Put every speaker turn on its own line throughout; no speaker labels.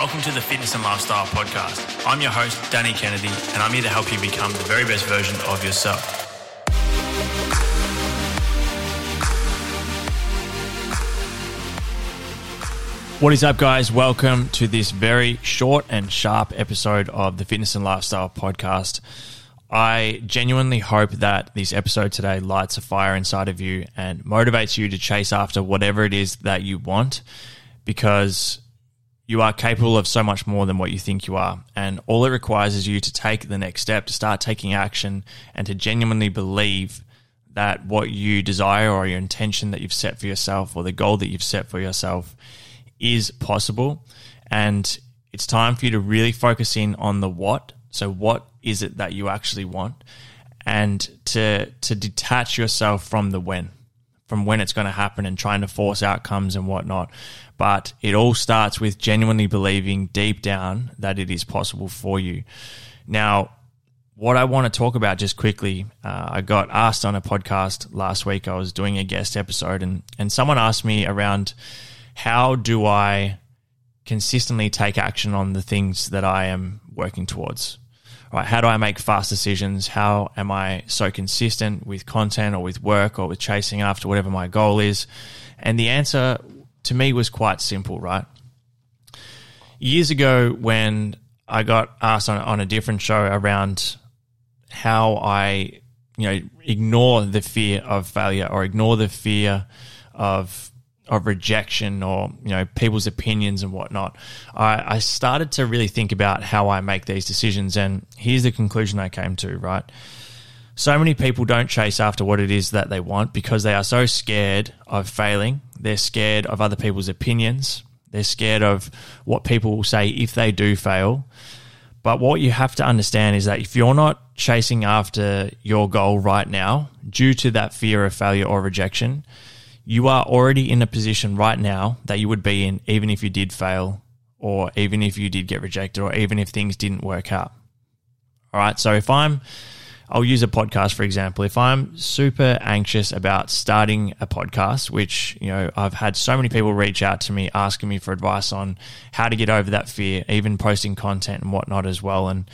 Welcome to the Fitness and Lifestyle Podcast. I'm your host, Danny Kennedy, and I'm here to help you become the very best version of yourself. What is up, guys? Welcome to this very short and sharp episode of the Fitness and Lifestyle Podcast. I genuinely hope that this episode today lights a fire inside of you and motivates you to chase after whatever it is that you want because you are capable of so much more than what you think you are. And all it requires is you to take the next step, to start taking action, and to genuinely believe that what you desire or your intention that you've set for yourself or the goal that you've set for yourself is possible. And it's time for you to really focus in on the what. So, what is it that you actually want? And to, to detach yourself from the when from when it's going to happen and trying to force outcomes and whatnot. But it all starts with genuinely believing deep down that it is possible for you. Now, what I want to talk about just quickly, uh, I got asked on a podcast last week. I was doing a guest episode, and, and someone asked me around how do I consistently take action on the things that I am working towards right, how do I make fast decisions? How am I so consistent with content or with work or with chasing after whatever my goal is? And the answer to me was quite simple, right? Years ago, when I got asked on, on a different show around how I, you know, ignore the fear of failure or ignore the fear of of rejection or you know people's opinions and whatnot, I, I started to really think about how I make these decisions. And here's the conclusion I came to. Right, so many people don't chase after what it is that they want because they are so scared of failing. They're scared of other people's opinions. They're scared of what people will say if they do fail. But what you have to understand is that if you're not chasing after your goal right now due to that fear of failure or rejection, you are already in a position right now that you would be in even if you did fail or even if you did get rejected or even if things didn't work out. All right. So if I'm, I'll use a podcast for example. If I'm super anxious about starting a podcast, which, you know, I've had so many people reach out to me asking me for advice on how to get over that fear, even posting content and whatnot as well. And,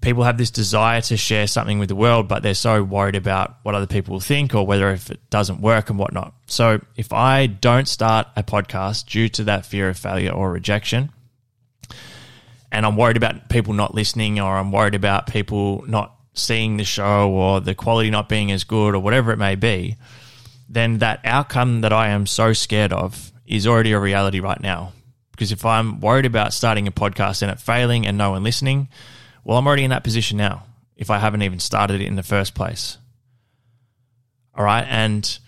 people have this desire to share something with the world, but they're so worried about what other people think or whether if it doesn't work and whatnot. So if I don't start a podcast due to that fear of failure or rejection, and I'm worried about people not listening or I'm worried about people not seeing the show or the quality not being as good or whatever it may be, then that outcome that I am so scared of is already a reality right now. Because if I'm worried about starting a podcast and it failing and no one listening, well, I'm already in that position now if I haven't even started it in the first place. All right. And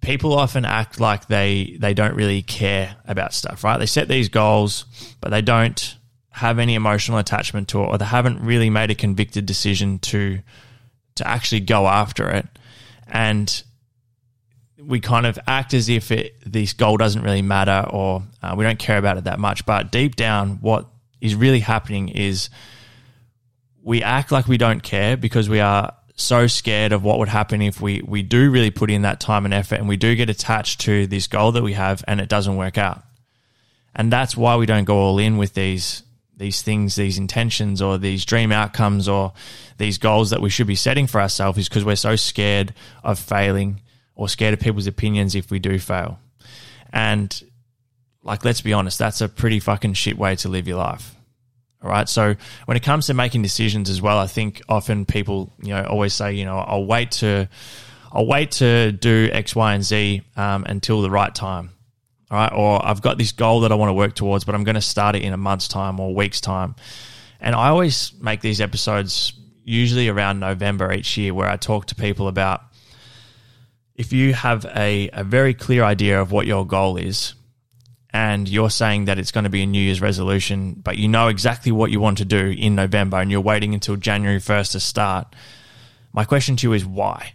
people often act like they, they don't really care about stuff, right? They set these goals, but they don't have any emotional attachment to it or they haven't really made a convicted decision to to actually go after it and we kind of act as if it, this goal doesn't really matter or uh, we don't care about it that much but deep down what is really happening is we act like we don't care because we are so scared of what would happen if we, we do really put in that time and effort and we do get attached to this goal that we have and it doesn't work out. And that's why we don't go all in with these these things, these intentions or these dream outcomes or these goals that we should be setting for ourselves is because we're so scared of failing or scared of people's opinions if we do fail. And like let's be honest, that's a pretty fucking shit way to live your life. All right. So when it comes to making decisions as well, I think often people, you know, always say, you know, I'll wait to, I'll wait to do X, Y, and Z um, until the right time. All right. Or I've got this goal that I want to work towards, but I'm going to start it in a month's time or week's time. And I always make these episodes usually around November each year where I talk to people about if you have a, a very clear idea of what your goal is, and you're saying that it's going to be a New Year's resolution, but you know exactly what you want to do in November and you're waiting until January 1st to start, my question to you is why?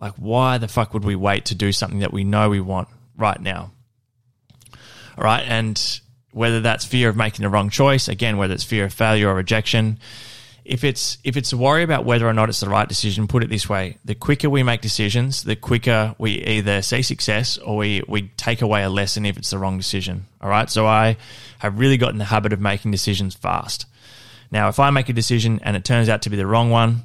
Like, why the fuck would we wait to do something that we know we want right now? All right. And whether that's fear of making the wrong choice, again, whether it's fear of failure or rejection, if it's if it's a worry about whether or not it's the right decision, put it this way: the quicker we make decisions, the quicker we either see success or we we take away a lesson if it's the wrong decision. All right. So I have really got in the habit of making decisions fast. Now, if I make a decision and it turns out to be the wrong one,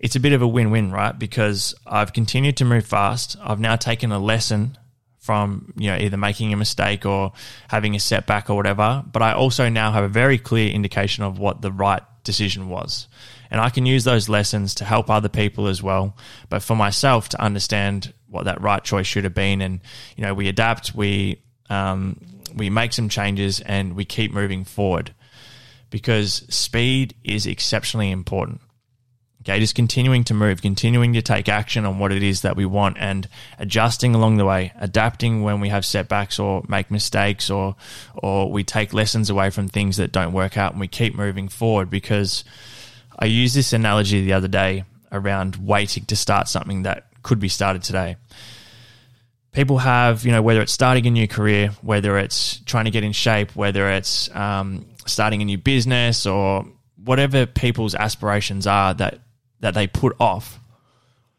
it's a bit of a win-win, right? Because I've continued to move fast. I've now taken a lesson from you know either making a mistake or having a setback or whatever but i also now have a very clear indication of what the right decision was. And I can use those lessons to help other people as well. But for myself to understand what that right choice should have been, and you know, we adapt, we um, we make some changes, and we keep moving forward because speed is exceptionally important. Okay, just continuing to move, continuing to take action on what it is that we want and adjusting along the way, adapting when we have setbacks or make mistakes or or we take lessons away from things that don't work out and we keep moving forward because I used this analogy the other day around waiting to start something that could be started today. People have, you know, whether it's starting a new career, whether it's trying to get in shape, whether it's um, starting a new business or whatever people's aspirations are that that they put off.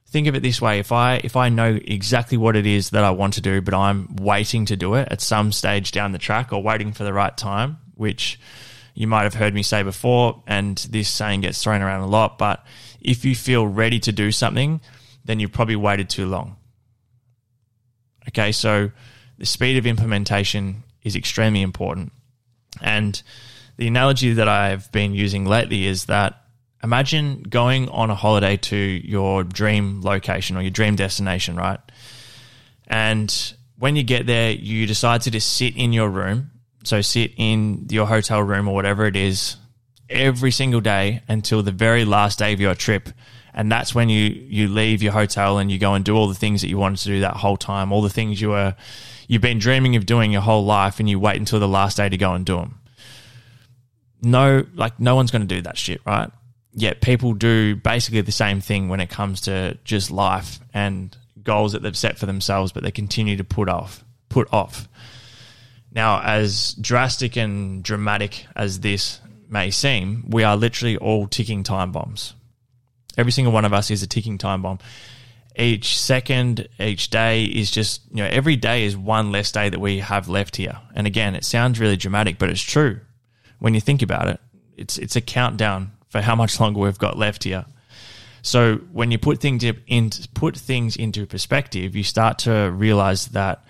Think of it this way: if I if I know exactly what it is that I want to do, but I'm waiting to do it at some stage down the track or waiting for the right time, which you might have heard me say before, and this saying gets thrown around a lot. But if you feel ready to do something, then you've probably waited too long. Okay, so the speed of implementation is extremely important. And the analogy that I've been using lately is that imagine going on a holiday to your dream location or your dream destination, right? And when you get there, you decide to just sit in your room. So sit in your hotel room or whatever it is every single day until the very last day of your trip. And that's when you, you leave your hotel and you go and do all the things that you wanted to do that whole time, all the things you were, you've been dreaming of doing your whole life and you wait until the last day to go and do them. No, like no one's going to do that shit, right? Yet people do basically the same thing when it comes to just life and goals that they've set for themselves, but they continue to put off, put off. Now, as drastic and dramatic as this may seem, we are literally all ticking time bombs. Every single one of us is a ticking time bomb. Each second, each day is just, you know, every day is one less day that we have left here. And again, it sounds really dramatic, but it's true. When you think about it, it's it's a countdown for how much longer we've got left here. So when you put things in, put things into perspective, you start to realize that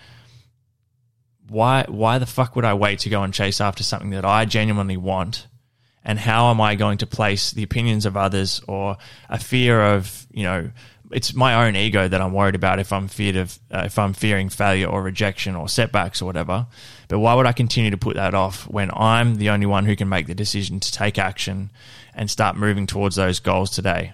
why why the fuck would I wait to go and chase after something that I genuinely want? And how am I going to place the opinions of others or a fear of, you know, it's my own ego that I'm worried about if I'm feared of uh, if I'm fearing failure or rejection or setbacks or whatever. But why would I continue to put that off when I'm the only one who can make the decision to take action and start moving towards those goals today?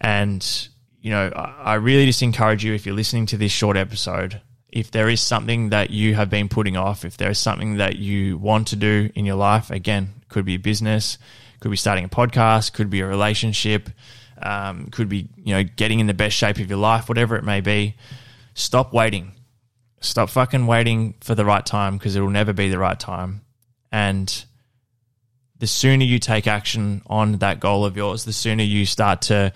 And you know, I really just encourage you if you're listening to this short episode, if there is something that you have been putting off, if there is something that you want to do in your life, again, could be a business, could be starting a podcast, could be a relationship um, could be you know getting in the best shape of your life, whatever it may be. Stop waiting. Stop fucking waiting for the right time because it will never be the right time. And the sooner you take action on that goal of yours, the sooner you start to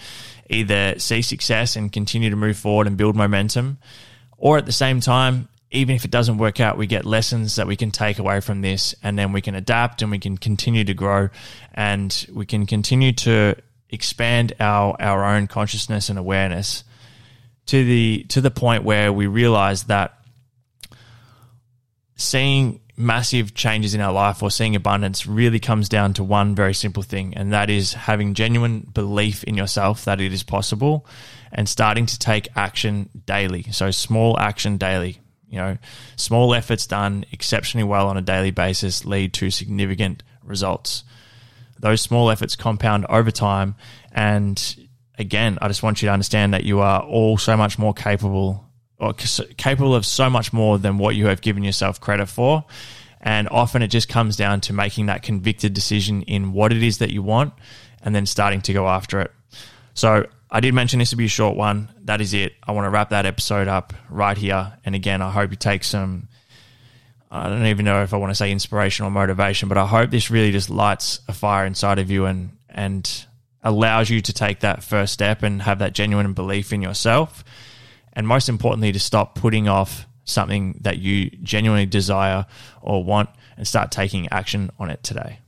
either see success and continue to move forward and build momentum, or at the same time, even if it doesn't work out, we get lessons that we can take away from this, and then we can adapt and we can continue to grow and we can continue to expand our our own consciousness and awareness to the to the point where we realize that seeing massive changes in our life or seeing abundance really comes down to one very simple thing and that is having genuine belief in yourself that it is possible and starting to take action daily. So small action daily you know small efforts done exceptionally well on a daily basis lead to significant results those small efforts compound over time. And again, I just want you to understand that you are all so much more capable or capable of so much more than what you have given yourself credit for. And often it just comes down to making that convicted decision in what it is that you want and then starting to go after it. So I did mention this would be a short one. That is it. I want to wrap that episode up right here. And again, I hope you take some, I don't even know if I want to say inspiration or motivation, but I hope this really just lights a fire inside of you and, and allows you to take that first step and have that genuine belief in yourself. And most importantly, to stop putting off something that you genuinely desire or want and start taking action on it today.